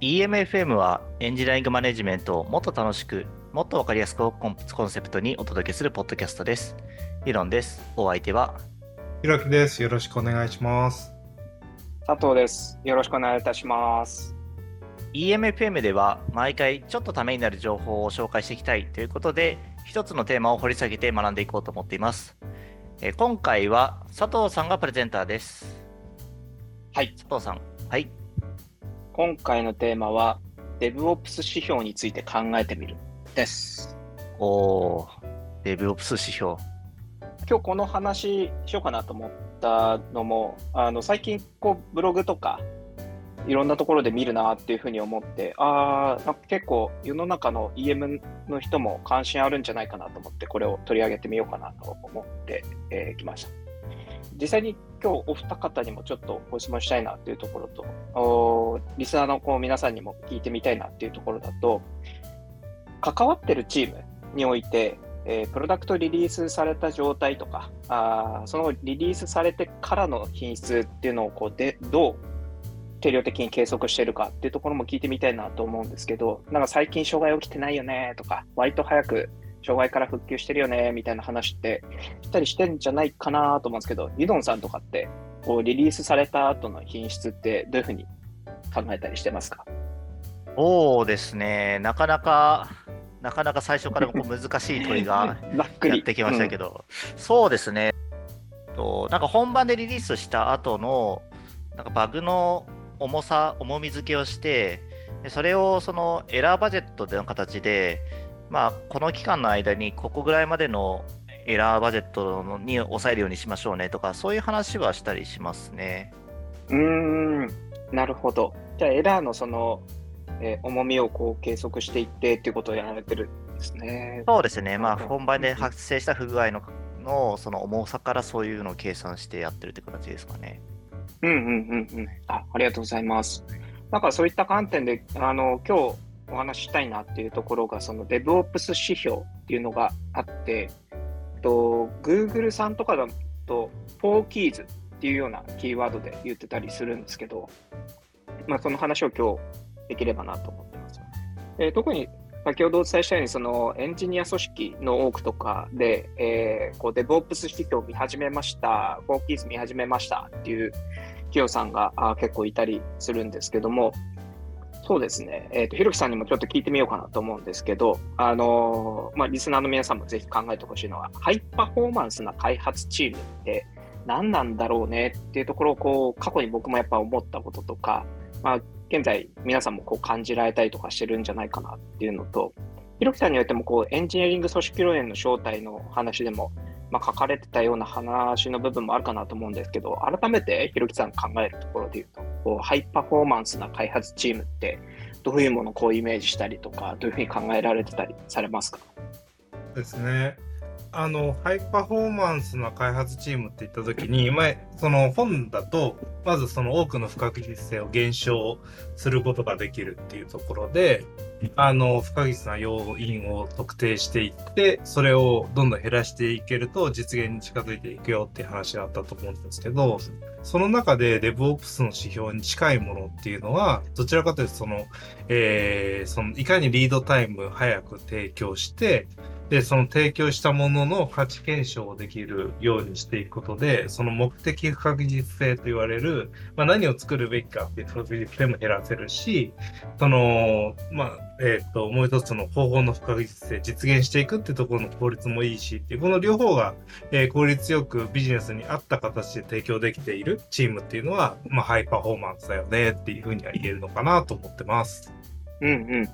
EMFM はエンジニアリングマネジメントをもっと楽しく、もっとわかりやすくをコンコンセプトにお届けするポッドキャストです。理論です。お相手は、ひろきです。よろしくお願いします。佐藤です。よろしくお願いいたします。EMFM では毎回ちょっとためになる情報を紹介していきたいということで、一つのテーマを掘り下げて学んでいこうと思っています。えー今回は佐藤さんがプレゼンターです。はい。佐藤さん。はい。今回のテーマは DevOps 指標について考えてみるです。おー、DevOps 指標。今日この話しようかなと思ったのも、あの最近こうブログとかいろんなところで見るなっていうふうに思って、ああ、結構世の中の EM の人も関心あるんじゃないかなと思って、これを取り上げてみようかなと思ってき、えー来ました。実際に今日お二方にもちょっとご質問したいなっていうところと、リスナーのこう皆さんにも聞いてみたいなっていうところだと、関わってるチームにおいて、えープロダクトリリースされた状態とか、あそのリリースされてからの品質っていうのをこうでどう定量的に計測してるかっていうところも聞いてみたいなと思うんですけど、なんか最近障害起きてないよねとか、割と早く障害から復旧してるよねみたいな話ってしたりしてんじゃないかなと思うんですけど、ユドンさんとかってこうリリースされた後の品質ってどういうふうに考えたりしてますか？そうですね。なかなか、なかなか最初からこう難しい問いが。やってきましたけど、そうですね。となんか本番でリリースした後のなんかバグの重さ、重み付けをして、でそれをそのエラーバジェットでの形で、まあ、この期間の間にここぐらいまでのエラーバジェットに抑えるようにしましょうねとか、そういう話はしたりしますね。うん、うーんなるほど。じゃあエラーのその、えー重みをこう計測していってっていうことをやられてるんですね。そうですね。まあ、本番で発生した不具合ののその重さからそういうのを計算してやってるって形ですかね。うんうんうんうん。あありがとうございます。なんかそういった観点で、あの、今日お話ししたいなっていうところが、その DevOps 指標っていうのがあって、と Google さんとかだと 4keys っていうようなキーワードで言ってたりするんですけど、まあその話を今日できればなと思ってます。えー特に先ほどお伝えしたように、そのエンジニア組織の多くとかで、えーこう DevOps 指標を見始めました、4keys 見始めましたっていう企業さんが結構いたりするんですけども、そうですね、えーと、ひろきさんにもちょっと聞いてみようかなと思うんですけど、あのーまあ、リスナーの皆さんもぜひ考えてほしいのは、ハイパフォーマンスな開発チームって何なんだろうねっていうところをこう過去に僕もやっぱ思ったこととか、まあ、現在皆さんもこう感じられたりとかしてるんじゃないかなっていうのと、ひろきさんによってもこうエンジニアリング組織論への正体の話でも、まあ、書かれてたような話の部分もあるかなと思うんですけど、改めてひろきさん考えるところで言うと、こうハイパフォーマンスな開発チームってどういうものをこうイメージしたりとか、どういうふうに考えられてたりされますか？ですね。あの、ハイパフォーマンスな開発チームって言ったときに、前、その本だと、まずその多くの不確実性を減少することができるっていうところで、あの、不確実な要因を特定していって、それをどんどん減らしていけると実現に近づいていくよっていう話があったと思うんですけど、その中で DevOps の指標に近いものっていうのは、どちらかというとその、えーそのいかにリードタイム早く提供して、で、その提供したものの価値検証をできるようにしていくことで、その目的不確実性と言われる、まあ、何を作るべきかっていう不確実性も減らせるし、その、まあ、えっ、と、もう一つの方法の不確実性、実現していくっていうところの効率もいいしっていう、この両方が、えー効率よくビジネスに合った形で提供できているチームっていうのは、まあ、ハイパフォーマンスだよねっていうふうには言えるのかなと思ってます。うんうん。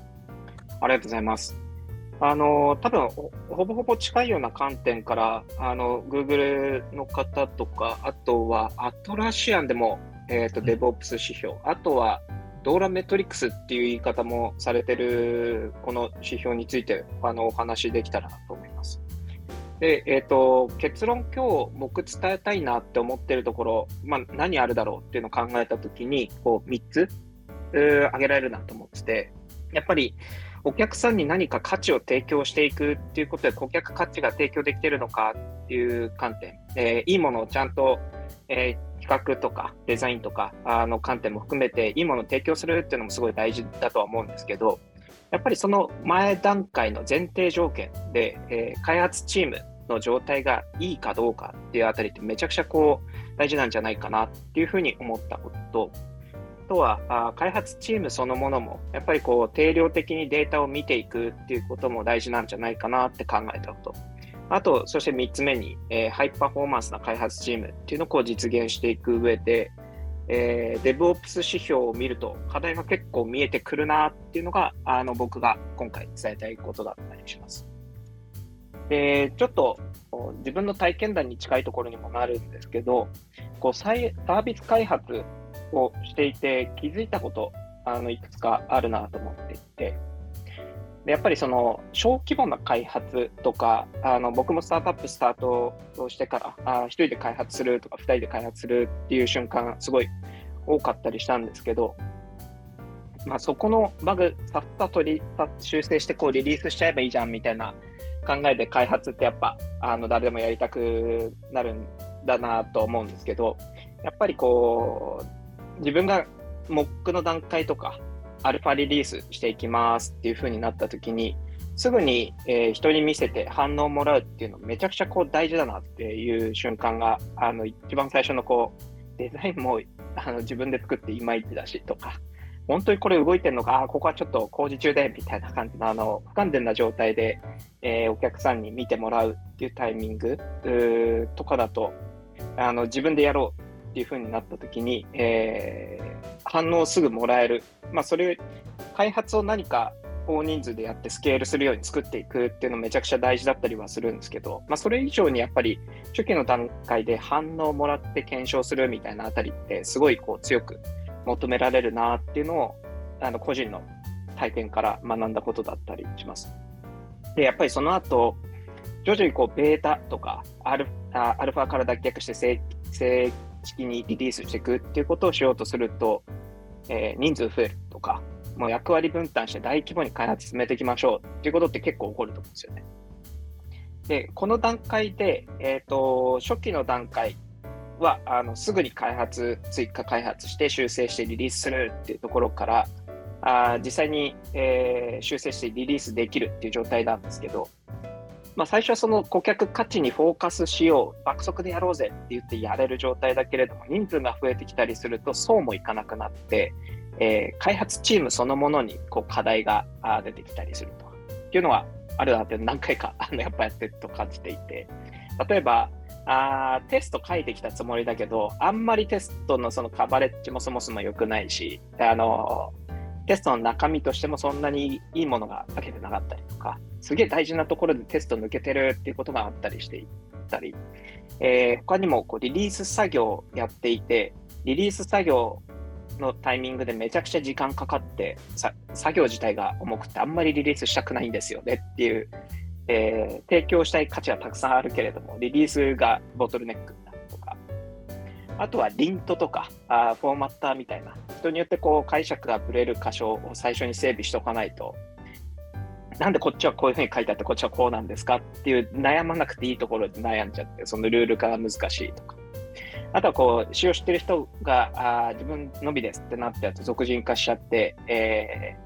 ありがとうございます。あの、多分ほほぼほぼ近いような観点から、あの、Google の方とか、あとはアトラシアンでも、えっ、と、うん DevOps 指標、あとはドーラメトリックスっていう言い方もされてる、この指標について、あの、お話できたらなと思います。で、えっ、と、結論今日僕伝えたいなって思ってるところ、まあ、何あるだろうっていうのを考えたときに、こう、3つ、えー挙げられるなと思ってて、やっぱりお客さんに何か価値を提供していくっていうことで、顧客価値が提供できてるのかっていう観点、えーいいものをちゃんと、えー企画とかデザインとかあの観点も含めていいものを提供するっていうのもすごい大事だとは思うんですけど、やっぱりその前段階の前提条件で、えー、開発チームの状態がいいかどうかっていうあたりってめちゃくちゃこう大事なんじゃないかなっていうふうに思ったこと。と、とは開発チームそのものもやっぱりこう定量的にデータを見ていくっていうことも大事なんじゃないかなって考えたこと。あと、そして3つ目に、えー、ハイパフォーマンスな開発チームっていうのをこう実現していく上で、えー、DevOps 指標を見ると課題が結構見えてくるなっていうのがあの僕が今回伝えたいことだったりします。で、ちょっと自分の体験談に近いところにもなるんですけど、こうサービス開発をしていて気づいたことあのいくつかあるなと思っていて、でやっぱりその小規模な開発とか、あの僕もスタートアップスタートをしてから、あ1人で開発するとか、2人で開発するっていう瞬間、すごい多かったりしたんですけど、まあ、そこのバグ、さっさと修正してこうリリースしちゃえばいいじゃんみたいな考えで開発ってやっぱあの誰でもやりたくなるんだなと思うんですけど、やっぱりこう、自分がモックの段階とか、アルファリリースしていきますっていう風になった時に、すぐに、えー、人に見せて反応をもらうっていうのめちゃくちゃこう大事だなっていう瞬間が、あの、一番最初のこう、デザインもあの自分で作っていまいちだしとか、本当にこれ動いてるのか、あここはちょっと工事中でみたいな感じのあの不完全な状態で、えー、お客さんに見てもらうっていうタイミングとかだとあの自分でやろうっていう風になった時に、えー、反応をすぐもらえる、まあ、それ開発を何か大人数でやってスケールするように作っていくっていうのめちゃくちゃ大事だったりはするんですけど、まあ、それ以上にやっぱり初期の段階で反応をもらって検証するみたいなあたりってすごいこう強く求められるなっていうのをあの個人の体験から学んだことだったりします。で、やっぱりその後、徐々にこうベータとかアルアルファから脱却して正式にリリースしていくっていうことをしようとすると、えー、人数増えるとか、もう役割分担して大規模に開発進めていきましょうっていうことって結構起こると思うんですよね。で、この段階で、えっ、ー、と、初期の段階はあのすぐに開発、追加開発して修正してリリースするっていうところから、あ実際に、えー、修正してリリースできるっていう状態なんですけど、まあ、最初はその顧客価値にフォーカスしよう、爆速でやろうぜって言ってやれる状態だけれども、人数が増えてきたりすると、そうもいかなくなって、えー、開発チームそのものにこう課題が出てきたりすると。いうのはあるなって何回か あのやっぱやってると感じていて、例えば、あテスト書いてきたつもりだけど、あんまりテストのそのカバレッジもそもそも良くないし、あのテストの中身としてもそんなにいいものが書けてなかったりとか、すげえ大事なところでテスト抜けてるっていうことがあったりしていたり、えー、他にもこうリリース作業をやっていて、リリース作業のタイミングでめちゃくちゃ時間かかって作業自体が重くてあんまりリリースしたくないんですよねっていうえー、提供したい価値はたくさんあるけれども、リリースがボトルネック、あとはリントとかあフォーマッターみたいな、人によってこう解釈がぶれる箇所を最初に整備しておかないと、なんでこっちはこういうふうに書いてあって、こっちはこうなんですかっていう悩まなくていいところで悩んじゃって、そのルール化が難しいとか。あとはこう、使用してる人があ自分のみですってなってやと俗人化しちゃって、え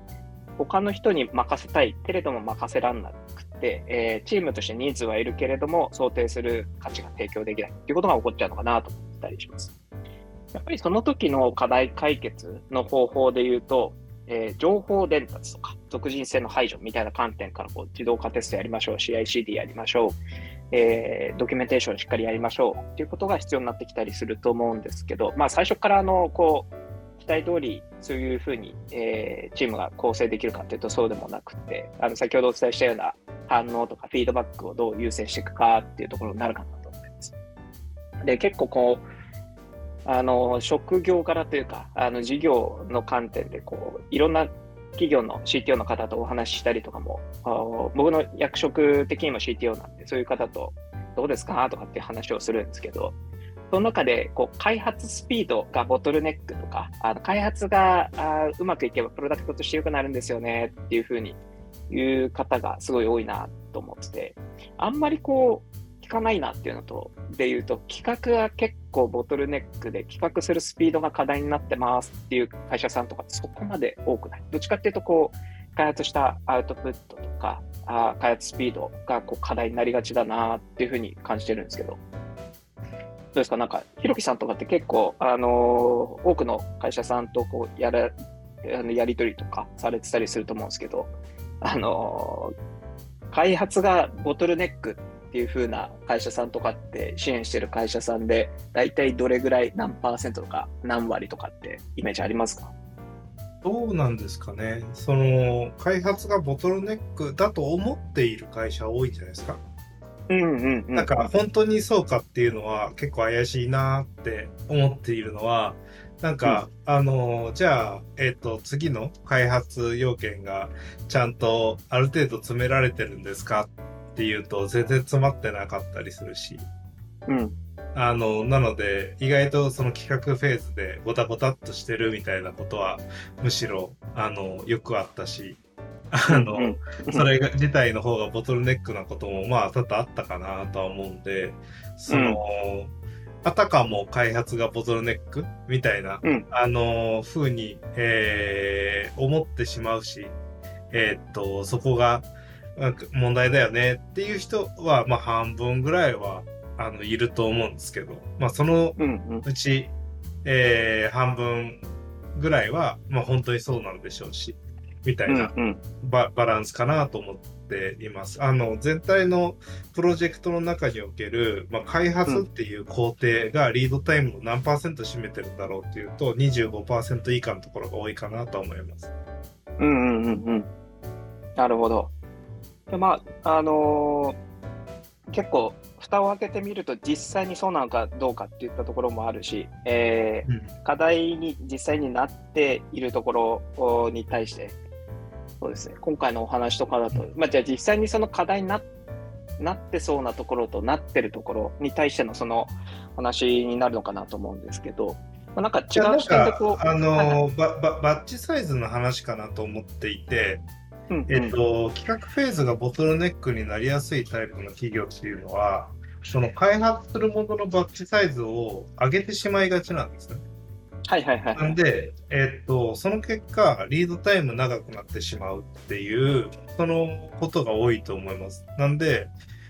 ー、他の人に任せたいけれども任せらんなくて、えー、チームとしてニーズはいるけれども、想定する価値が提供できないっていうことが起こっちゃうのかなと。思ったりします。やっぱりその時の課題解決の方法で言うと、えー、情報伝達とか、属人性の排除みたいな観点からこう自動化テストやりましょう、CICD やりましょう、えー、ドキュメンテーションしっかりやりましょうっていうことが必要になってきたりすると思うんですけど、まあ最初からあの、こう、期待通りそういうふうに、えー、チームが構成できるかというとそうでもなくて、あの先ほどお伝えしたような反応とかフィードバックをどう優先していくかっていうところになるかなと思います。で、結構こう、あの、職業柄というか、あの、事業の観点で、こう、いろんな企業の CTO の方とお話ししたりとかも、僕の役職的にも CTO なんで、そういう方とどうですか？とかっていう話をするんですけど、その中でこう開発スピードがボトルネックとか、あの開発があうまくいけばプロダクトとして良くなるんですよねっていうふうに言う方がすごい多いなと思ってて、あんまりこう、聞かないなっていうのと、で言うと、企画が結構ボトルネックで、企画するスピードが課題になってますっていう会社さんとか、そこまで多くない。どっちかっていうと、こう、開発したアウトプットとか、あ開発スピードがこう課題になりがちだなっていうふうに感じてるんですけど、どうですか？なんか、ひろきさんとかって結構、あのー多くの会社さんとこうやらあのやり取りとかされてたりすると思うんですけど、あのー開発がボトルネックっていう風な会社さんとかって支援してる会社さんで、大体どれぐらい何パーセントとか何割とかってイメージありますか？どうなんですかね。その、開発がボトルネックだと思っている会社多いんじゃないですか？うんうんうん。なんか本当にそうかっていうのは結構怪しいなって思っているのは、なんか、あの、じゃあ、えっ、と、次の開発要件がちゃんとある程度詰められてるんですかっていうと全然詰まってなかったりするし、うん。あの、なので、意外とその企画フェーズでゴタゴタっとしてるみたいなことは、むしろ、あの、よくあったし、あの、うん。それが自体の方がボトルネックなこともまあ多々あったかなとは思うんで、その、あたかも開発がボトルネックみたいな、うん。あの、風に、えー思ってしまうし、えーっと、そこが問題だよねっていう人は、まあ半分ぐらいは、あの、いると思うんですけど、まあそのうんうんうち、えー半分ぐらいは、まあ本当にそうなんでしょうし、みたいなバランスかなと思っています。あの、全体のプロジェクトの中における、まあ、開発っていう工程がリードタイムの何パーセント占めてるんだろうっていうと、25%以下のところが多いかなと思います。うんうんうんうん。なるほど。でまあ、あのー結構、蓋を開けてみると、実際にそうなのかどうかっていったところもあるし、えーうん。課題に実際になっているところに対して、そうですね、今回のお話とかだと、まあ、じゃあ実際にその課題にななってそうなところとなってるところに対してのその話になるのかなと思うんですけど、まあ、なんか違う視点でこう、あのバッチサイズの話かなと思っていて、うんうんえっと、企画フェーズがボトルネックになりやすいタイプの企業っていうのは、その開発するもののバッチサイズを上げてしまいがちなんですね。はいはいはい。なんで、えっと、その結果、リードタイム長くなってしまうっていう、そのことが多いと思います。なんで、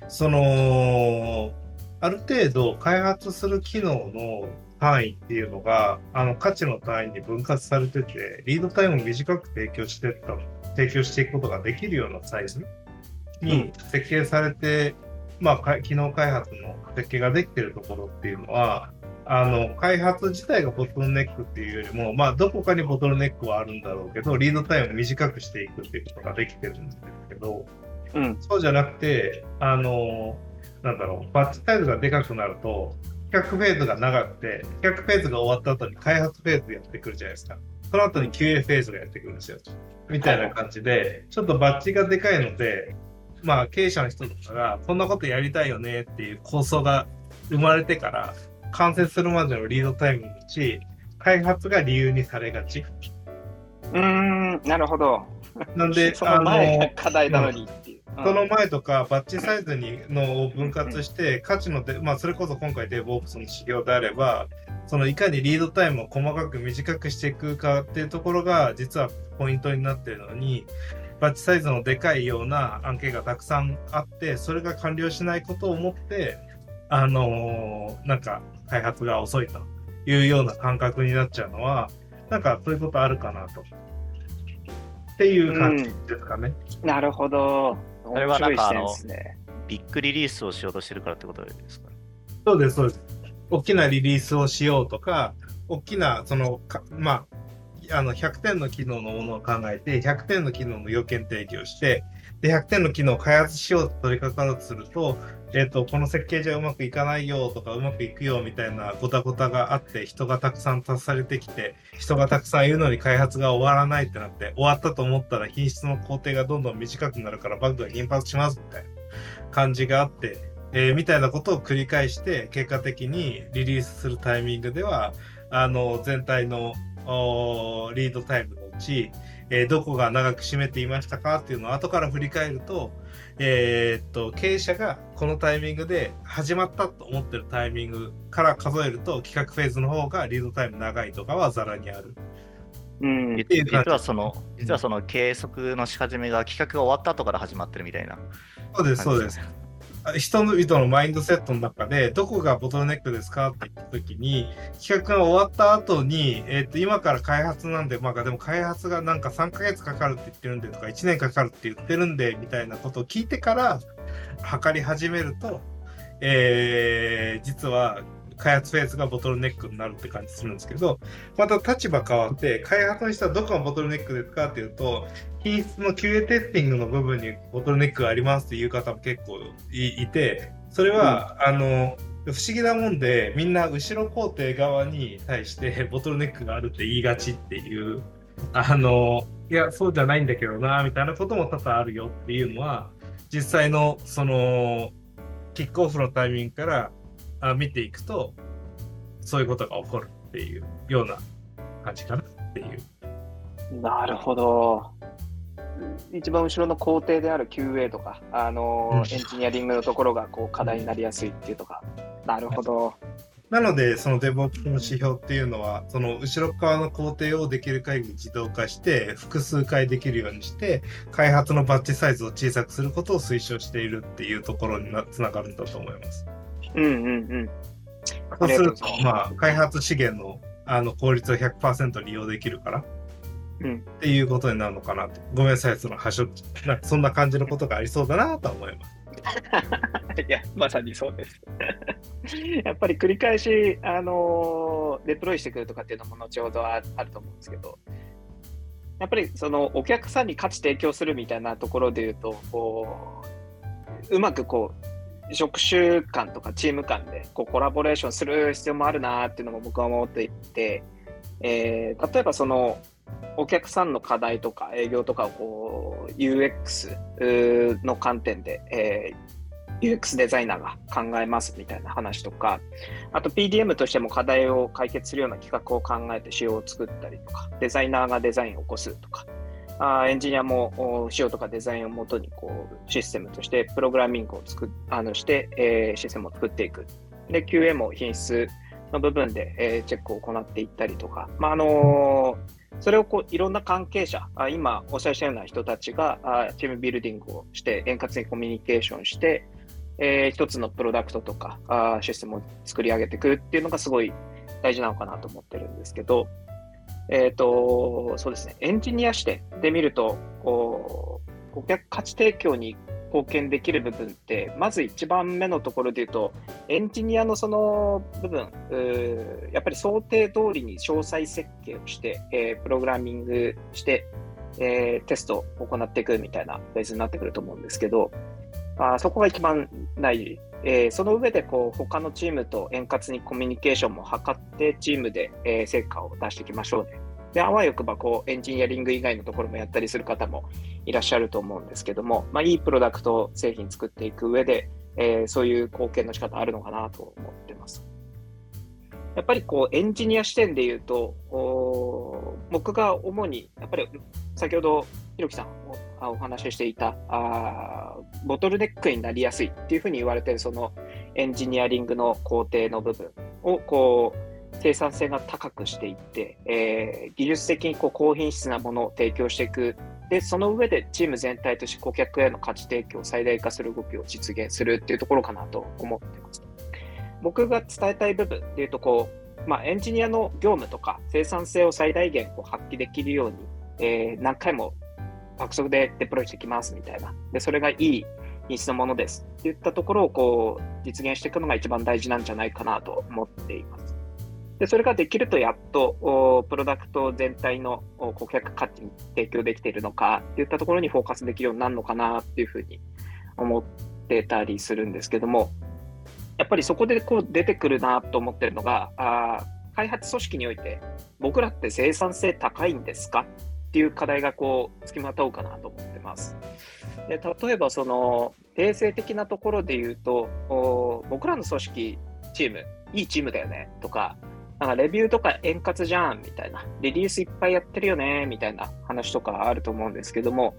その、ある程度開発する機能の単位っていうのが、あの、価値の単位に分割されてて、リードタイムを短く提供してった、提供していくことができるようなサイズに設計されて、まあ、か機能開発の設計ができてるところっていうのは、あの、開発自体がボトルネックっていうよりも、まあ、どこかにボトルネックはあるんだろうけど、リードタイムを短くしていくっていうことができてるんですけど、うんそうじゃなくて、あの、なんだろう、バッチサイズがでかくなると、企画フェーズが長くて、企画フェーズが終わった後に開発フェーズやってくるじゃないですか。その後に QA フェーズがやってくるんですよ。みたいな感じで、ちょっとバッチがでかいので、まあ経営者の人とかが、こんなことやりたいよねっていう構想が生まれてから、完成するまでのリードタイムのうち、開発が理由にされがち。うーん、なるほど。なんで、その前が課題なのにっていう。その前とか、バッチサイズにのを分割して、価値ので、まあ、それこそ今回 DevOps の指標であれば、そのいかにリードタイムを細かく短くしていくかっていうところが、実はポイントになっているのに、バッチサイズのでかいような案件がたくさんあって、それが完了しないことを思って、あのーなんか開発が遅いというような感覚になっちゃうのは、なんかそういうことあるかなと。っていう感じですかね。なるほど。それはなんか面白い視点ですね。ビッグリリースをしようとしてるからってことですか？そうです、そうです。大きなリリースをしようとか、大きな、その、かまあ、あの、100点の機能のものを考えて、100点の機能の要件提起をして、で、100点の機能を開発しようと取り掛かろうとすると、えっ、と、この設計じゃうまくいかないよとか、うまくいくよみたいなごたごたがあって、人がたくさん足されてきて、人がたくさんいるのに開発が終わらないってなって、終わったと思ったら品質の工程がどんどん短くなるからバグが頻発しますみたいな感じがあって、えーみたいなことを繰り返して、結果的にリリースするタイミングでは、あの、全体のリードタイムのうち、えーどこが長く占めていましたかっていうのを後から振り返ると、えーっと、経営者がこのタイミングで始まったと思ってるタイミングから数えると、企画フェーズの方がリードタイム長いとかはざらにある。うん。実実はその、実はその計測のし始めが企画が終わった後から始まってるみたいなそうです、そうです。人々のマインドセットの中で、どこがボトルネックですかって言った時に、企画が終わった後に、えっ、と、今から開発なんで、まあでも開発がなんか3ヶ月かかるって言ってるんでとか、1年かかるって言ってるんで、みたいなことを聞いてから、測り始めると、えー、実は開発フェーズがボトルネックになるって感じするんですけど、また立場変わって、開発の人はどこがボトルネックですかっていうと、品質の QA テスティングの部分にボトルネックがありますっていう方も結構いいて、それは、あの、不思議なもんで、みんな後ろ工程側に対して ボトルネックがあるって言いがちっていう、あの、いや、そうじゃないんだけどな、みたいなことも多々あるよっていうのは、実際の、その、キックオフのタイミングからあ見ていくと、そういうことが起こるっていうような感じかなっていう。なるほど。一番後ろの工程である QA とか、あのうんエンジニアリングのところがこう課題になりやすいっていうとか。なるほど。なので、その DevOps の指標っていうのは、その後ろ側の工程をできる限り自動化して、複数回できるようにして、開発のバッチサイズを小さくすることを推奨しているっていうところになつながるんだと思います。うんうんうん。そうするとまあ、開発資源のあの効率を100%利用できるから、うんっていうことになるのかなって。ごめんなさい、その、はしょ、なんかそんな感じのことがありそうだなとは思います。いや、まさにそうです。やっぱり繰り返し、あのデプロイしてくるとかっていうのも後ほどああると思うんですけど、やっぱりそのお客さんに価値提供するみたいなところで言うと、こううまくこう、職種間とかチーム間でこうコラボレーションする必要もあるなっていうのも僕は思っていて、えー例えばそのお客さんの課題とか営業とかをこう UX の観点で、えー UX デザイナーが考えますみたいな話とか、あと PDM としても課題を解決するような企画を考えて仕様を作ったりとか、デザイナーがデザインを起こすとか、あエンジニアも仕様とかデザインをもとにこうシステムとしてプログラミングを作っあのして、えーシステムを作っていく。で、QA も品質の部分で、えーチェックを行っていったりとか、まああのーそれをこういろんな関係者、あ今おっしゃったような人たちがあチームビルディングをして、円滑にコミュニケーションして、えー一つのプロダクトとかあシステムを作り上げていくっていうのがすごい大事なのかなと思ってるんですけど、えっ、と、そうですね、エンジニア視点で見ると、こう、顧客価値提供に貢献できる部分って、まず一番目のところで言うと、エンジニアのその部分、やっぱり想定通りに詳細設計をして、えープログラミングして、えーテストを行っていくみたいなフェーズになってくると思うんですけど、あそこが一番大事。えーその上でこう他のチームと円滑にコミュニケーションも図ってチームで、えー成果を出していきましょうね。で、あわよくばこうエンジニアリング以外のところもやったりする方もいらっしゃると思うんですけども、まあ、いいプロダクト製品作っていく上で、えーそういう貢献の仕方あるのかなと思ってます。やっぱりこうエンジニア視点で言うと、僕が主に、やっぱり先ほどひろきさんお話ししていたあボトルネックになりやすいっていうふうに言われてるそのエンジニアリングの工程の部分をこう生産性が高くしていって、えー技術的にこう高品質なものを提供していくでその上でチーム全体として顧客への価値提供を最大化する動きを実現するっていうところかなと思ってます。僕が伝えたい部分でいうとこう、まあ、エンジニアの業務とか生産性を最大限こう発揮できるように、えー何回も爆速でデプロイしてきますみたいな。で、それがいい品質のものですっていったところをこう実現していくのが一番大事なんじゃないかなと思っています。で、それができるとやっと、プロダクト全体の顧客価値に提供できているのかっていったところにフォーカスできるようになるのかなっていうふうに思ってたりするんですけども、やっぱりそこでこう出てくるなと思ってるのが、あ開発組織において、僕らって生産性高いんですか？ていう課題がこう、付きまとうかなと思ってます。で例えば、その、定性的なところで言うと、僕らの組織、チーム、いいチームだよねとか、なんかレビューとか円滑じゃんみたいな、リリースいっぱいやってるよねみたいな話とかあると思うんですけども、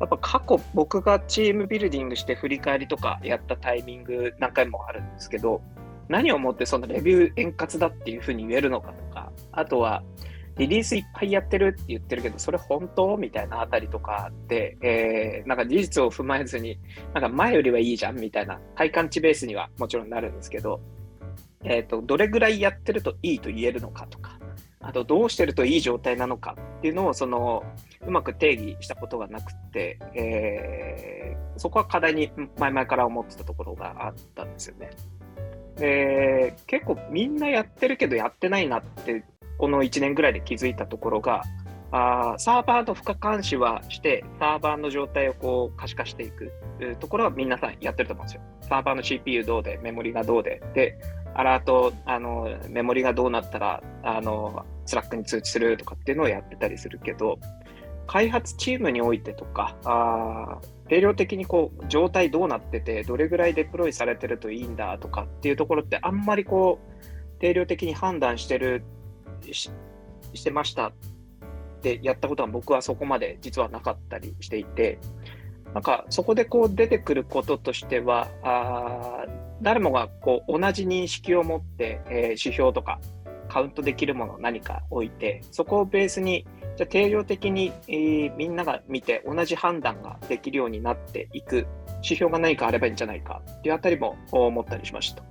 やっぱ過去僕がチームビルディングして振り返りとかやったタイミング何回もあるんですけど、何をもってそのレビュー円滑だっていうふうに言えるのかとか、あとはリリースいっぱいやってるって言ってるけど、それ本当？みたいなあたりとかで、えー、なんか事実を踏まえずに、なんか前よりはいいじゃんみたいな体感値ベースにはもちろんなるんですけど、えっ、ー、と、どれぐらいやってるといいと言えるのかとか、あとどうしてるといい状態なのかっていうのを、その、うまく定義したことがなくて、えー、そこは課題に前々から思ってたところがあったんですよね。で、結構みんなやってるけどやってないなって、この1年ぐらいで気づいたところが、あーサーバーの負荷監視はして、サーバーの状態をこう可視化していくところは皆さんやってると思うんですよ。サーバーの CPU どうで、メモリがどうで、で、アラート、あの、メモリがどうなったら、あの、 Slack に通知するとかっていうのをやってたりするけど、開発チームにおいてとか、あ定量的にこう状態どうなってて、どれぐらいデプロイされてるといいんだとかっていうところって、あんまりこう、定量的に判断してるし、してましたってやったことは僕はそこまで実はなかったりしていて、なんかそこでこう出てくることとしては、あ誰もがこう同じ認識を持って、えー、指標とかカウントできるもの何か置いて、そこをベースに、じゃ定量的に、えー、みんなが見て同じ判断ができるようになっていく指標が何かあればいいんじゃないかっていうあたりも思ったりしました。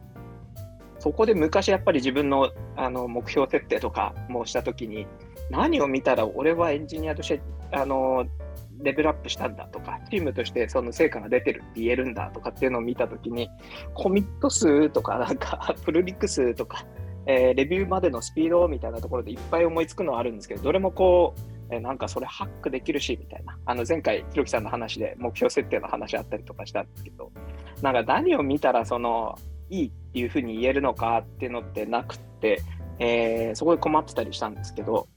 そこで昔やっぱり自分のあの目標設定とかもしたときに、何を見たら俺はエンジニアとしてあのレベルアップしたんだとか、チームとしてその成果が出てるって言えるんだとかっていうのを見たときに、コミット数とか、なんか、プルリック数とか、えー、レビューまでのスピードみたいなところでいっぱい思いつくのはあるんですけど、どれもこう、え、なんかそれハックできるし、みたいな。あの、前回、ひろきさんの話で目標設定の話あったりとかしたんですけど、なんか何を見たら、その、いいっていうふうに言えるのかっていうのってなくて、えー、そこで困ってたりしたんですけど、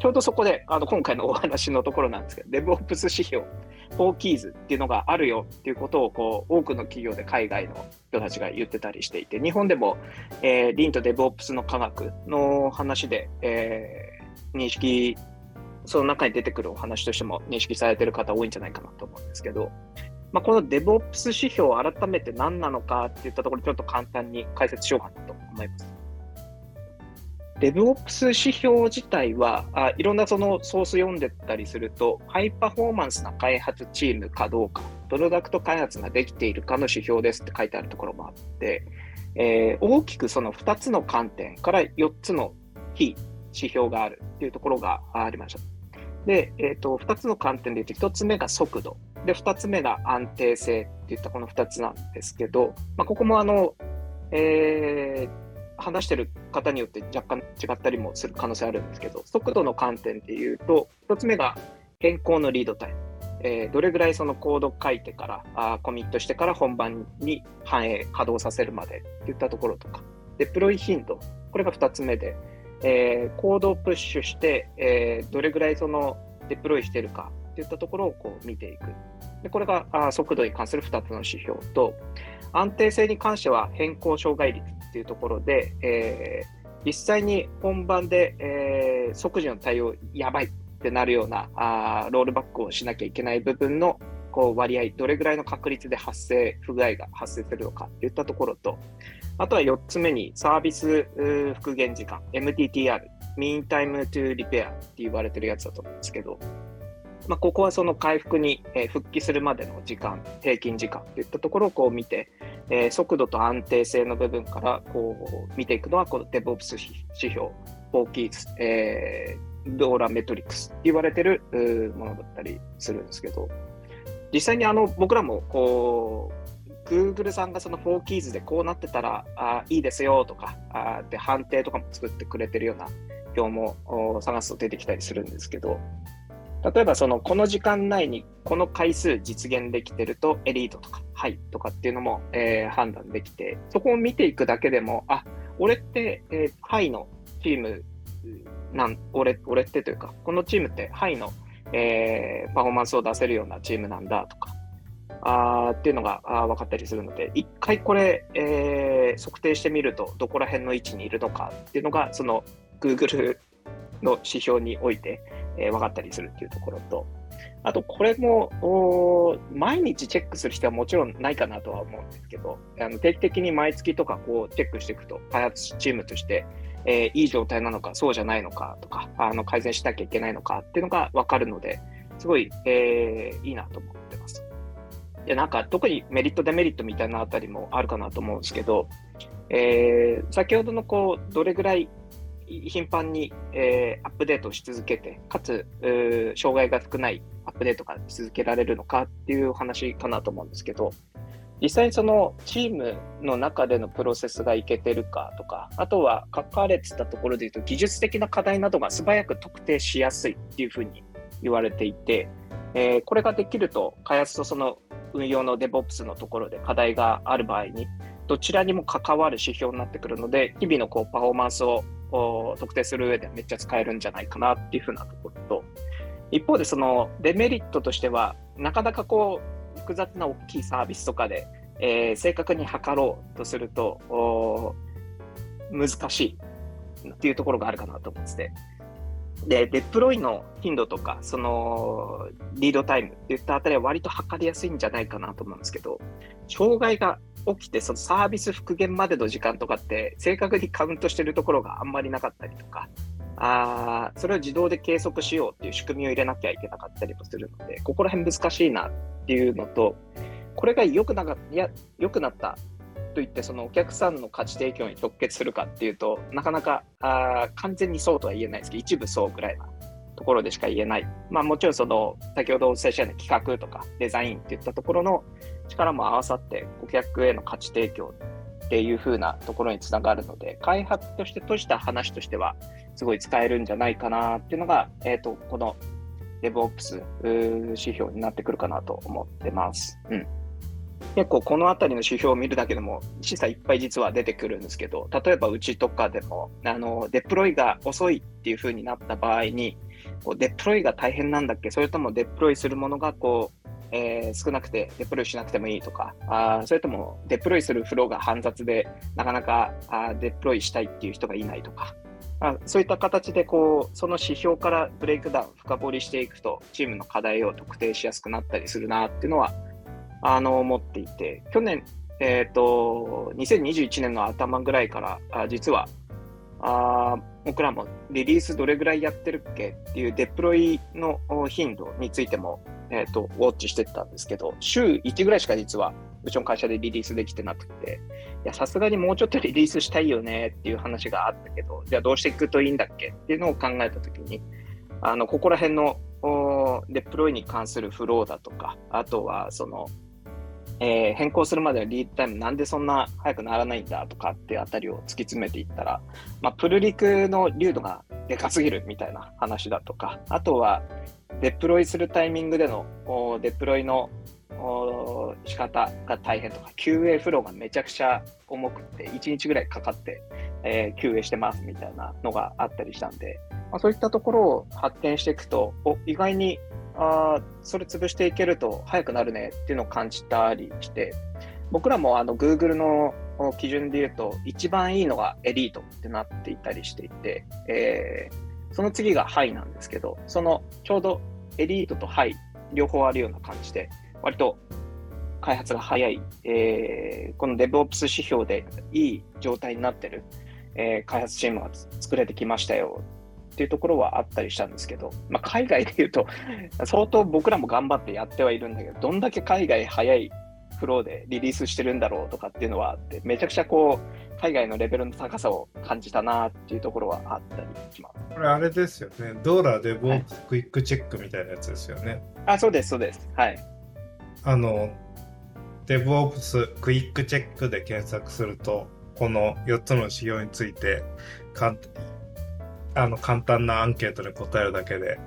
ちょうどそこで、あの今回のお話のところなんですけど、DevOps 指標、4キーズっていうのがあるよっていうことをこう多くの企業で海外の人たちが言ってたりしていて、日本でも、えー、リンと DevOps の科学の話で、えー、認識、その中に出てくるお話としても認識されてる方多いんじゃないかなと思うんですけど、まあ、この DevOps 指標改めて何なのかっていったところ、ちょっと簡単に解説しようかなと思います。DevOps 指標自体はあ、いろんなそのソース読んでたりすると、ハイパフォーマンスな開発チームかどうか、プロダクト開発ができているかの指標ですって書いてあるところもあって、えー、大きくその2つの観点から4つの非指標があるっていうところがありました。で、えーと、2つの観点で言うと、1つ目が速度、で2つ目が安定性っていったこの2つなんですけど、まあ、ここもあの、えー話してる方によって若干違ったりもする可能性あるんですけど、速度の観点でいうと、1つ目が変更のリードタイム。えー、どれぐらいそのコード書いてからあ、コミットしてから本番に反映、稼働させるまでといったところとか。デプロイ頻度。これが2つ目で、えー、コードをプッシュして、えー、どれぐらいそのデプロイしてるかといったところをこう見ていく。でこれがあ速度に関する2つの指標と、安定性に関しては変更障害率っていうところで、えー、実際に本番で、えー、即時の対応やばいってなるようなあロールバックをしなきゃいけない部分のこう割合、どれぐらいの確率で発生、不具合が発生するのかっていったところと、あとは4つ目にサービス復元時間、MTTR、Mean Time to Repair って言われてるやつだと思うんですけど、まあ、ここはその回復に、え復帰するまでの時間、平均時間といったところをこう見て、えー、速度と安定性の部分からこう見ていくのは、この DevOps 指標、4キーズ、えー、ドーラメトリックスって言われてるものだったりするんですけど、実際にあの僕らもこう、Google さんがその4キーズでこうなってたらあいいですよとかあで判定とかも作ってくれてるような表も探すと出てきたりするんですけど、例えばそのこの時間内にこの回数実現できてるとエリートとかハイとかっていうのも、えー、判断できて、そこを見ていくだけでも、あ、俺って、えー、ハイのチームなん、俺、俺ってというか、このチームってハイの、えー、パフォーマンスを出せるようなチームなんだとか、あっていうのがあ分かったりするので、一回これ、えー、測定してみると、どこら辺の位置にいるのかっていうのが、その Google の指標において、えー、分かったりするっていうところと、あと、これも毎日チェックする必要はもちろんないかなとは思うんですけど、あの定期的に毎月とかこうチェックしていくと、開発チームとして、えーいい状態なのか、そうじゃないのかとか、あの改善しなきゃいけないのかっていうのが分かるので、すごい、えーいいなと思ってます。で、なんか特にメリット、デメリットみたいなあたりもあるかなと思うんですけど、えー先ほどのこう、どれぐらい頻繁に、えーアップデートし続けて、かつ、障害が少ないアップデートがし続けられるのかっていう話かなと思うんですけど、実際にそのチームの中でのプロセスがいけてるかとか、あとは書かれてたところで言うと、技術的な課題などが素早く特定しやすいっていうふうに言われていて、えーこれができると、開発とその運用の DevOps のところで課題がある場合に、どちらにも関わる指標になってくるので、日々のこうパフォーマンスを特定する上でめっちゃ使えるんじゃないかなっていうふうなところと、一方でそのデメリットとしては、なかなかこう複雑な大きいサービスとかで、えー正確に測ろうとすると難しいっていうところがあるかなと思ってて。で、デプロイの頻度とか、そのリードタイムっていったあたりは割と測りやすいんじゃないかなと思うんですけど、障害が起きて、そのサービス復元までの時間とかって、正確にカウントしてるところがあんまりなかったりとか、あそれを自動で計測しようっていう仕組みを入れなきゃいけなかったりもするので、ここら辺難しいなっていうのと、これが良くなかいや良くなったといって、そのお客さんの価値提供に直結するかっていうと、なかなかあ完全にそうとは言えないですけど、一部そうぐらいなところでしか言えない。まあもちろんその、先ほどお伝えしたような企画とかデザインっていったところの力も合わさって、顧客への価値提供っていう風なところにつながるので、開発として閉じた話としては、すごい使えるんじゃないかなっていうのが、えっ、と、この DevOps 指標になってくるかなと思ってます。うん。結構このあたりの指標を見るだけでも示唆いっぱい実は出てくるんですけど、例えばうちとかでも、あの、デプロイが遅いっていう風になった場合に、こうデプロイが大変なんだっけ？それともデプロイするものがこう、えー少なくてデプロイしなくてもいいとか、あそれともデプロイするフローが煩雑でなかなかあデプロイしたいっていう人がいないとか、あそういった形でこうその指標からブレイクダウン、深掘りしていくと、チームの課題を特定しやすくなったりするなっていうのは、あの思っていて、去年、えっ、と、2021年の頭ぐらいから、あ実は、あ僕らもリリースどれぐらいやってるっけっていうデプロイの頻度についても、えっ、と、ウォッチしてたんですけど、週1ぐらいしか実は、うちの会社でリリースできてなくて、いや、さすがにもうちょっとリリースしたいよねっていう話があったけど、じゃあどうしていくといいんだっけっていうのを考えたときに、あの、ここら辺のデプロイに関するフローだとか、あとは、その、えー変更するまでのリードタイムなんでそんな早くならないんだとかってあたりを突き詰めていったら、まあ、プルリクの流度がでかすぎるみたいな話だとか、あとはデプロイするタイミングでのデプロイの仕方が大変とか、QA フローがめちゃくちゃ重くて、1日ぐらいかかって、えー QA してますみたいなのがあったりしたんで、まあ、そういったところを発見していくと、お意外にあそれ潰していけると早くなるねっていうのを感じたりして、僕らもあの Google の基準で言うと、一番いいのがエリートってなっていたりしていて、えーその次がハイなんですけど、そのちょうどエリートとハイ両方あるような感じで、割と開発が早い、えーこの DevOps 指標でいい状態になってる、えー開発チームが作れてきましたよっていうところはあったりしたんですけど、まあ、海外で言うと、相当僕らも頑張ってやってはいるんだけど、どんだけ海外早いフローでリリースしてるんだろうとかっていうのはあって、めちゃくちゃこう、海外のレベルの高さを感じたなっていうところはあったりします。これあれですよね。ドーラデブオはいプクイックチェックみたいなやつですよね。あ、そうです、そうです。はい。あの、DevOps クイックチェックで検索すると、この4つの指標について、かんあの簡単なアンケートに答えるだけで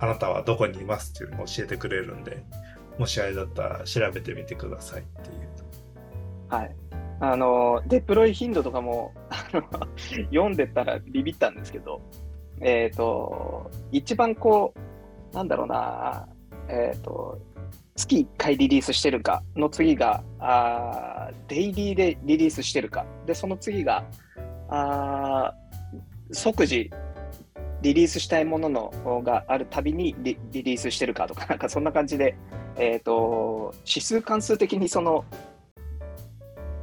あな、たはどこにいますっていうのを教えてくれるんで、もしあれだったら調べてみてくださいっていう。はい。あの、デプロイ頻度とかも、読んでたらビビったんですけど、えっ、と、一番こう、なんだろうな、えっ、と、月1回リリースしてるかの次が、あデイリーでリリースしてるか。で、その次が、あ即時リリースしたいもののがあるたびにリリースしてるかとか、なんかそんな感じで、えっ、と、指数関数的にその、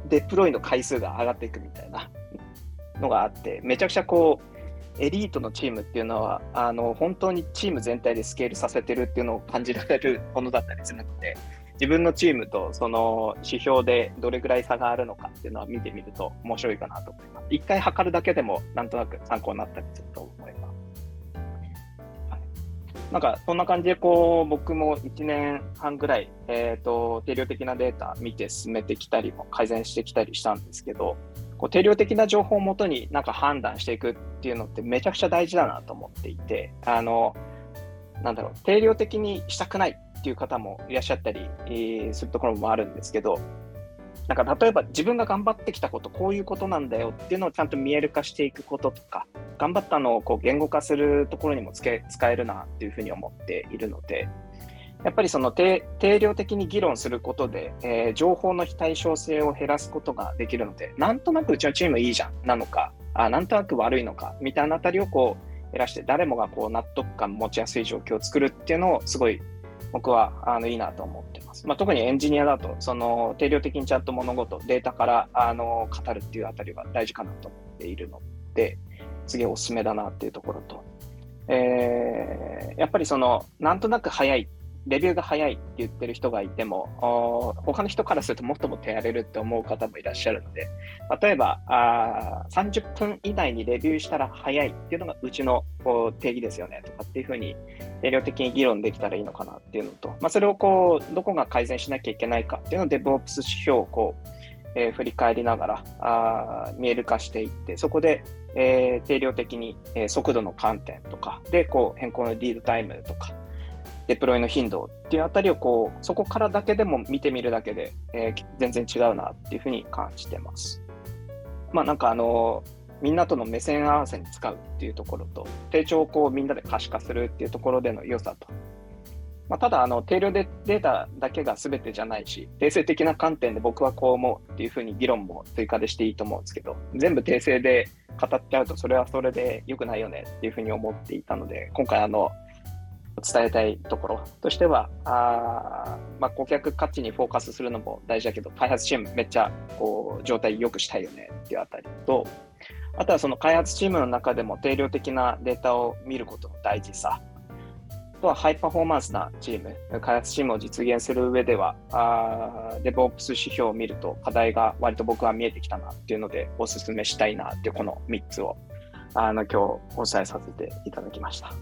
デプロイの回数が上がっていくみたいな のがあって、めちゃくちゃこう、エリートのチームっていうのは、あの、本当にチーム全体でスケールさせてるっていうのを感じられるものだったりするので、自分のチームとその指標でどれぐらい差があるのかっていうのは見てみると面白いかなと思います。一回測るだけでもなんとなく参考になったりすると思います。はい、なんかそんな感じでこう僕も1年半ぐらい、えーと、定量的なデータ見て進めてきたりも改善してきたりしたんですけど、こう定量的な情報をもとになんか判断していくっていうのってめちゃくちゃ大事だなと思っていて、あの、なんだろう、定量的にしたくないっていう方もいらっしゃったり、えー、するところもあるんですけど、なんか例えば自分が頑張ってきたこと、こういうことなんだよっていうのをちゃんと見える化していくこととか、頑張ったのをこう言語化するところにもつけ使えるなっていうふうに思っているので、やっぱりその定量的に議論することで、えー、情報の非対称性を減らすことができるので、なんとなくうちのチームいいじゃんなのか、あなんとなく悪いのかみたいなあたりをこう減らして、誰もがこう納得感持ちやすい状況を作るっていうのをすごい僕はあのいいなと思ってます。まあ、特にエンジニアだと、その定量的にちゃんと物事、データからあの語るっていうあたりは大事かなと思っているので、すげえおすすめだなっていうところと、えー、やっぱりその、なんとなく早いレビューが早いって言ってる人がいても、他の人からするともっともっとやれるって思う方もいらっしゃるので、例えばあ30分以内にレビューしたら早いっていうのがうちのこう定義ですよねとかっていうふうに定量的に議論できたらいいのかなっていうのと、まあ、それをこうどこが改善しなきゃいけないかっていうのを DevOps 指標をこう、えー、振り返りながらあ見える化していって、そこで、えー、定量的に、えー、速度の観点とかでこう変更のリードタイムとか、デプロイの頻度っていうあたりをこうそこからだけでも見てみるだけで、えー、全然違うなっていうふうに感じてます。まあなんかあのみんなとの目線合わせに使うっていうところと、定調をこうみんなで可視化するっていうところでの良さと、まあ、ただあの定量でデータだけが全てじゃないし、定性的な観点で僕はこう思うっていうふうに議論も追加でしていいと思うんですけど、全部訂正で語っちゃうとそれはそれで良くないよねっていうふうに思っていたので、今回あの伝えたいところとしては、あまあ、顧客価値にフォーカスするのも大事だけど、開発チームめっちゃこう状態良くしたいよねっていうあたりと、あとはその開発チームの中でも定量的なデータを見ることの大事さ、あとはハイパフォーマンスなチーム、開発チームを実現する上では、あ DevOps 指標を見ると課題が割と僕は見えてきたなっていうので、お勧めしたいなっていうこの3つをあの今日お伝えさせていただきました。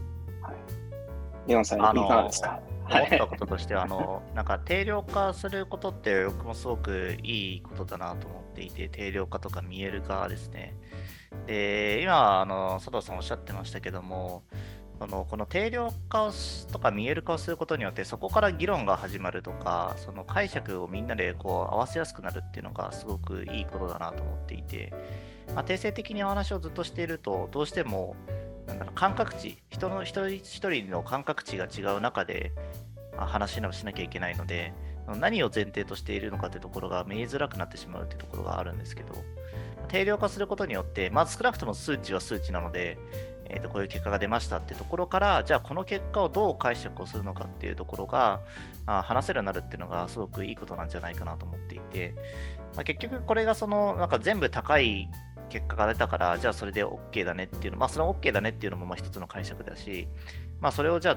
リオンさん、いかがですか？思ったこととしては、あの、なんか定量化することって僕もすごくいいことだなと思っていて、定量化とか見える化ですね。で、今、あの、佐藤さんおっしゃってましたけども、そのこの定量化とか見える化をすることによってそこから議論が始まるとかその解釈をみんなでこう合わせやすくなるっていうのがすごくいいことだなと思っていて、まあ、定性的にお話をずっとしているとどうしてもなんだろう感覚値。人の一人一人の感覚値が違う中で話をしなきゃいけないので何を前提としているのかというところが見えづらくなってしまうというところがあるんですけど定量化することによってまず少なくとも数値は数値なのでえー、とこういう結果が出ましたっていうところから、じゃあこの結果をどう解釈をするのかっていうところが、あ話せるようになるっていうのがすごくいいことなんじゃないかなと思っていて、まあ、結局これがその、なんか全部高い結果が出たから、じゃあそれで OK だねっていうの、まあそれ OK だねっていうのもまあ一つの解釈だし、まあそれをじゃあ、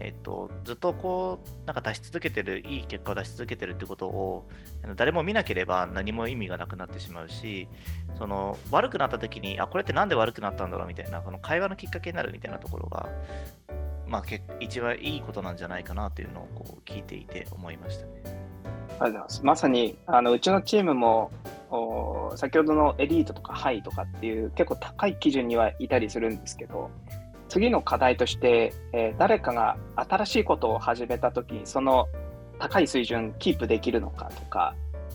え、ー、と、ずっとこう、なんか出し続けてる、いい結果を出し続けてるってことを、誰も見なければ何も意味がなくなってしまうし、その、悪くなった時に、あ、これってなんで悪くなったんだろうみたいな、この会話のきっかけになるみたいなところが、まあ、一番いいことなんじゃないかなというのをこう聞いていて思いましたね。ありがとうございます。まさに、あのうちのチームも、先ほどのエリートとかハイとかっていう結構高い基準にはいたりするんですけど、次の課題として、えー、誰かが新しいことを始めたときに、その高い水準キープできるのかとか、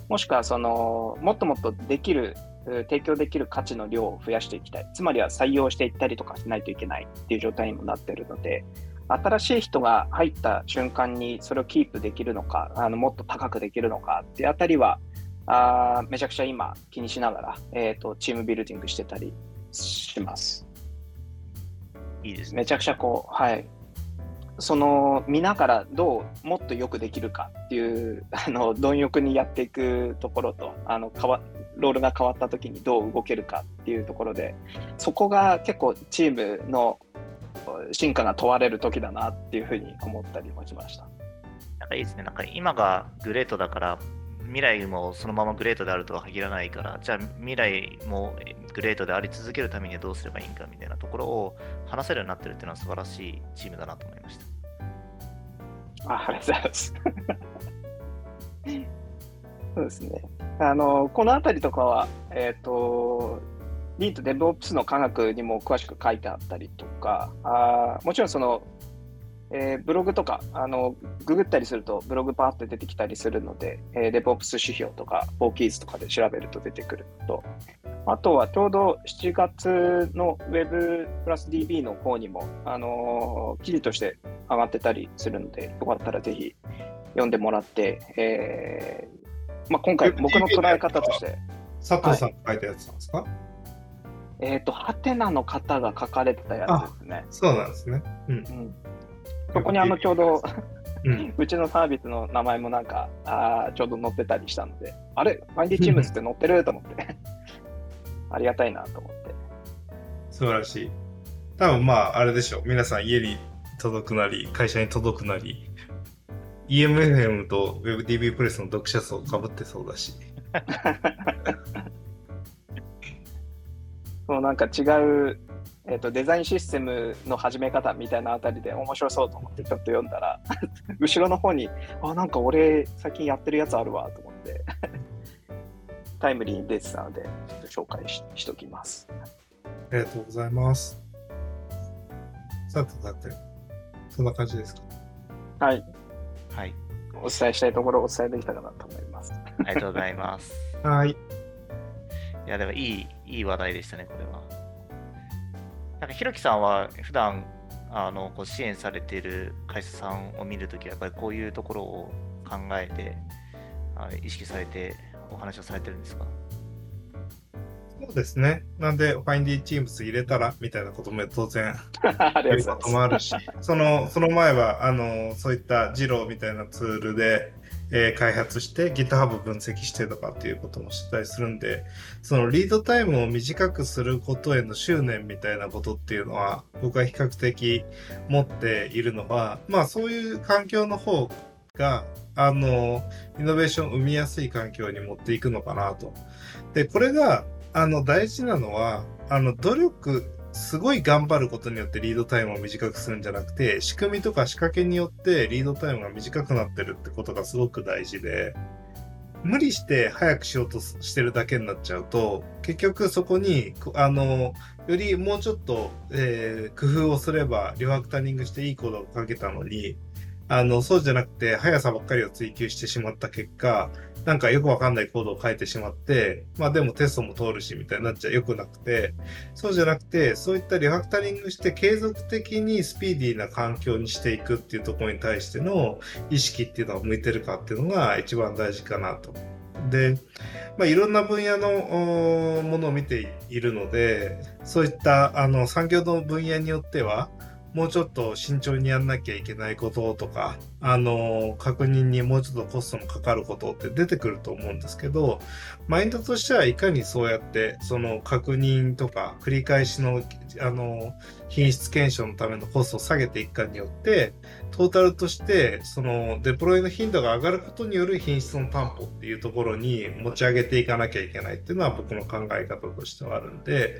もしくはそのもっともっとできる、提供できる価値の量を増やしていきたい。つまりは採用していったりとかしないといけないっていう状態にもなってるので、新しい人が入った瞬間にそれをキープできるのか、あのもっと高くできるのかっていうあたりは、あめちゃくちゃ今気にしながら、えーと、チームビルディングしてたりします。いいですね。めちゃくちゃこう、はい。その見ながらどうもっとよくできるかっていう あの貪欲にやっていくところとあの変わロールが変わった時にどう動けるかっていうところでそこが結構チームの進化が問われる時だなっていうふうに思ったりもしました。なんかいいですね。なんか今がグレートだから、未来もそのままグレートであるとは限らないから、じゃあ未来もグレートであり続けるためにどうすればいいんかみたいなところを話せるようになってるっていうのは素晴らしいチームだなと思いました。あありがとうございます。そうですね。あの、このあたりとかは、えっ、と、リート DevOps の科学にも詳しく書いてあったりとか、あもちろんその、えーブログとか、あの、ググったりするとブログパーって出てきたりするので、えー DevOps 指標とか、4 keys とかで調べると出てくるのと、あとはちょうど7月の Web プラス DB の方にも、あのー記事として上がってたりするので、よかったらぜひ読んでもらって、えーまあ、今回僕の捉え方として、佐藤さんが書いたやつなんですか、えっ、と、ハテナの方が書かれてたやつですね。そうなんですね。うん。うん、そこにあのちょうどうん。うちのサービスの名前もなんかあーちょうど載ってたりしたので、あれ、ファインディチームズって載ってる？と思って、ありがたいなと思って。素晴らしい。多分まあ、あれでしょう。皆さん家に届くなり、会社に届くなり、EMFM と WebDB プレスの読者層かぶってそうだし。そうなんか違う、えー、とデザインシステムの始め方みたいなあたりで面白そうと思ってちょっと読んだら 後ろの方にあなんか俺最近やってるやつあるわと思って タイムリーに出てたのでちょっと紹介ししときます。ありがとうございます。さてさて、そんな感じですか？はい、はい。お伝えしたいところをお伝えできたかなと思います。ありがとうございます。はい。いや、でもいい、いい話題でしたね、これは。なんか、ひろきさんは普段あのこう支援されている会社さんを見るときは、やっぱりこういうところを考えて、あ意識されてお話をされてるんですか？そうですね。なんで、ファインディチームズ入れたらみたいなことも当然 もあるし、そのその前はあのそういったジローみたいなツールで、えー開発して GitHub 分析してとかっていうこともしてたりするんで、そのリードタイムを短くすることへの執念みたいなことっていうのは、僕は比較的持っているのは、まあそういう環境の方が、あの、イノベーションを生みやすい環境に持っていくのかなと。で、これが、あの、大事なのは、あの、努力、すごい頑張ることによってリードタイムを短くするんじゃなくて、仕組みとか仕掛けによってリードタイムが短くなってるってことがすごく大事で、無理して早くしようとしてるだけになっちゃうと、結局そこに、あの、よりもうちょっと、えー工夫をすれば、リファクタリングしていいコードをかけたのに、あの、そうじゃなくて、速さばっかりを追求してしまった結果、なんかよくわかんないコードを書いてしまって、まあでもテストも通るしみたいになっちゃ良くなくて、そうじゃなくて、そういったリファクタリングして継続的にスピーディーな環境にしていくっていうところに対しての意識っていうのは向いてるかっていうのが一番大事かなと。で、まあ、いろんな分野のものを見ているので、そういったあの産業の分野によっては、もうちょっと慎重にやんなきゃいけないこととか、あの、確認にもうちょっとコストのかかることって出てくると思うんですけど、マインドとしてはいかにそうやって、その確認とか繰り返しの、あの、品質検証のためのコストを下げていくかによって、トータルとして、そのデプロイの頻度が上がることによる品質の担保っていうところに持ち上げていかなきゃいけないっていうのは僕の考え方としてはあるんで、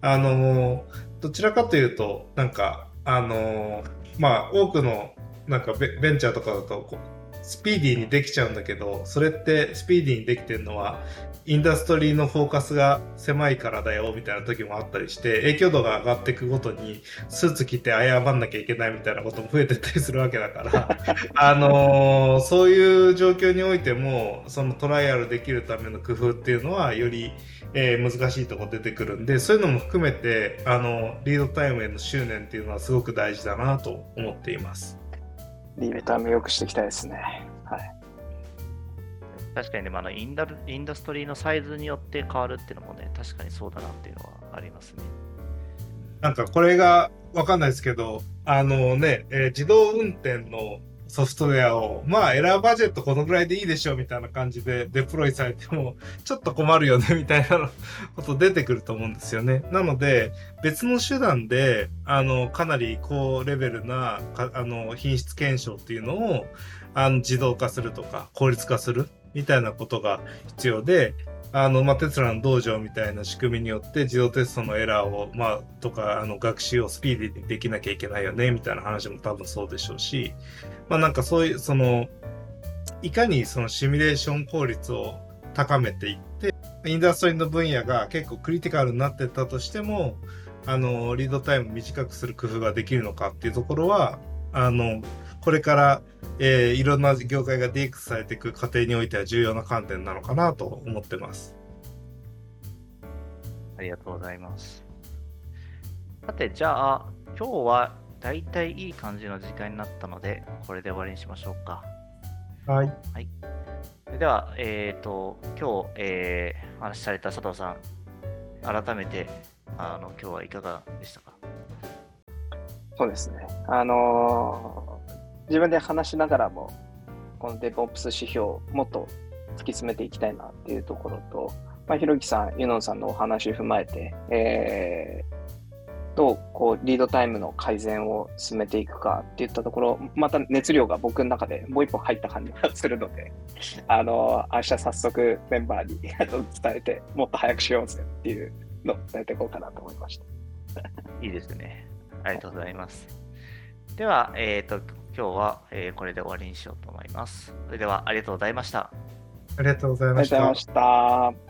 あの、どちらかというと、なんか、あの、まあ、多くの、なんかベンチャーとかだと、スピーディーにできちゃうんだけど、それってスピーディーにできてるのは、インダストリーのフォーカスが狭いからだよみたいな時もあったりして、影響度が上がっていくごとに、スーツ着て謝んなきゃいけないみたいなことも増えてったりするわけだから、あのーそういう状況においても、そのトライアルできるための工夫っていうのは、より、えー難しいとこ出てくるんで、そういうのも含めて、あの、リードタイムへの執念っていうのはすごく大事だなと思っています。リーベターム良くしていきたいですね。はい。確かにでもあのインダルインダストリーのサイズによって変わるっていうのもね、確かにそうだなっていうのはありますね。なんかこれがわかんないですけど、あのね、えー自動運転のソフトウェアを、まあエラーバジェットこのぐらいでいいでしょうみたいな感じでデプロイされても、ちょっと困るよね みたいなこと出てくると思うんですよね。なので、別の手段で、あの、かなり高レベルな、あの、品質検証っていうのを、あの、自動化するとか、効率化するみたいなことが必要で、あの、まあ、テスラの道場みたいな仕組みによって自動テストのエラーを、まあ、とか、あの、学習をスピーディーにできなきゃいけないよね、みたいな話も多分そうでしょうし、まあ、なんかそういう、その、いかにそのシミュレーション効率を高めていって、インダストリーの分野が結構クリティカルになってたとしても、あの、リードタイム短くする工夫ができるのかっていうところは、あの、これから、えーいろんな業界が DX されていく過程においては重要な観点なのかなと思ってます。ありがとうございます。さて、じゃあ、今日はだいたいいい感じの時間になったので、これで終わりにしましょうか。はい。それでは、えっ、と、今日、えーお話しされた佐藤さん、改めて、あの、今日はいかがでしたか？そうですね。あのー自分で話しながらも、この DevOps 指標をもっと突き詰めていきたいなっていうところと、まあ、ひろきさん、ユノンさんのお話を踏まえて、えーどうこうリードタイムの改善を進めていくかっていったところ、また熱量が僕の中でもう一歩入った感じがするので、あの明日早速メンバーに伝えて、もっと早くしようぜっていうのを伝えていこうかなと思いました。いいですね。ありがとうございます。では、えっ、と、今日は、えーこれで終わりにしようと思います。それでは、ありがとうございました。ありがとうございありましたがとうございま。した。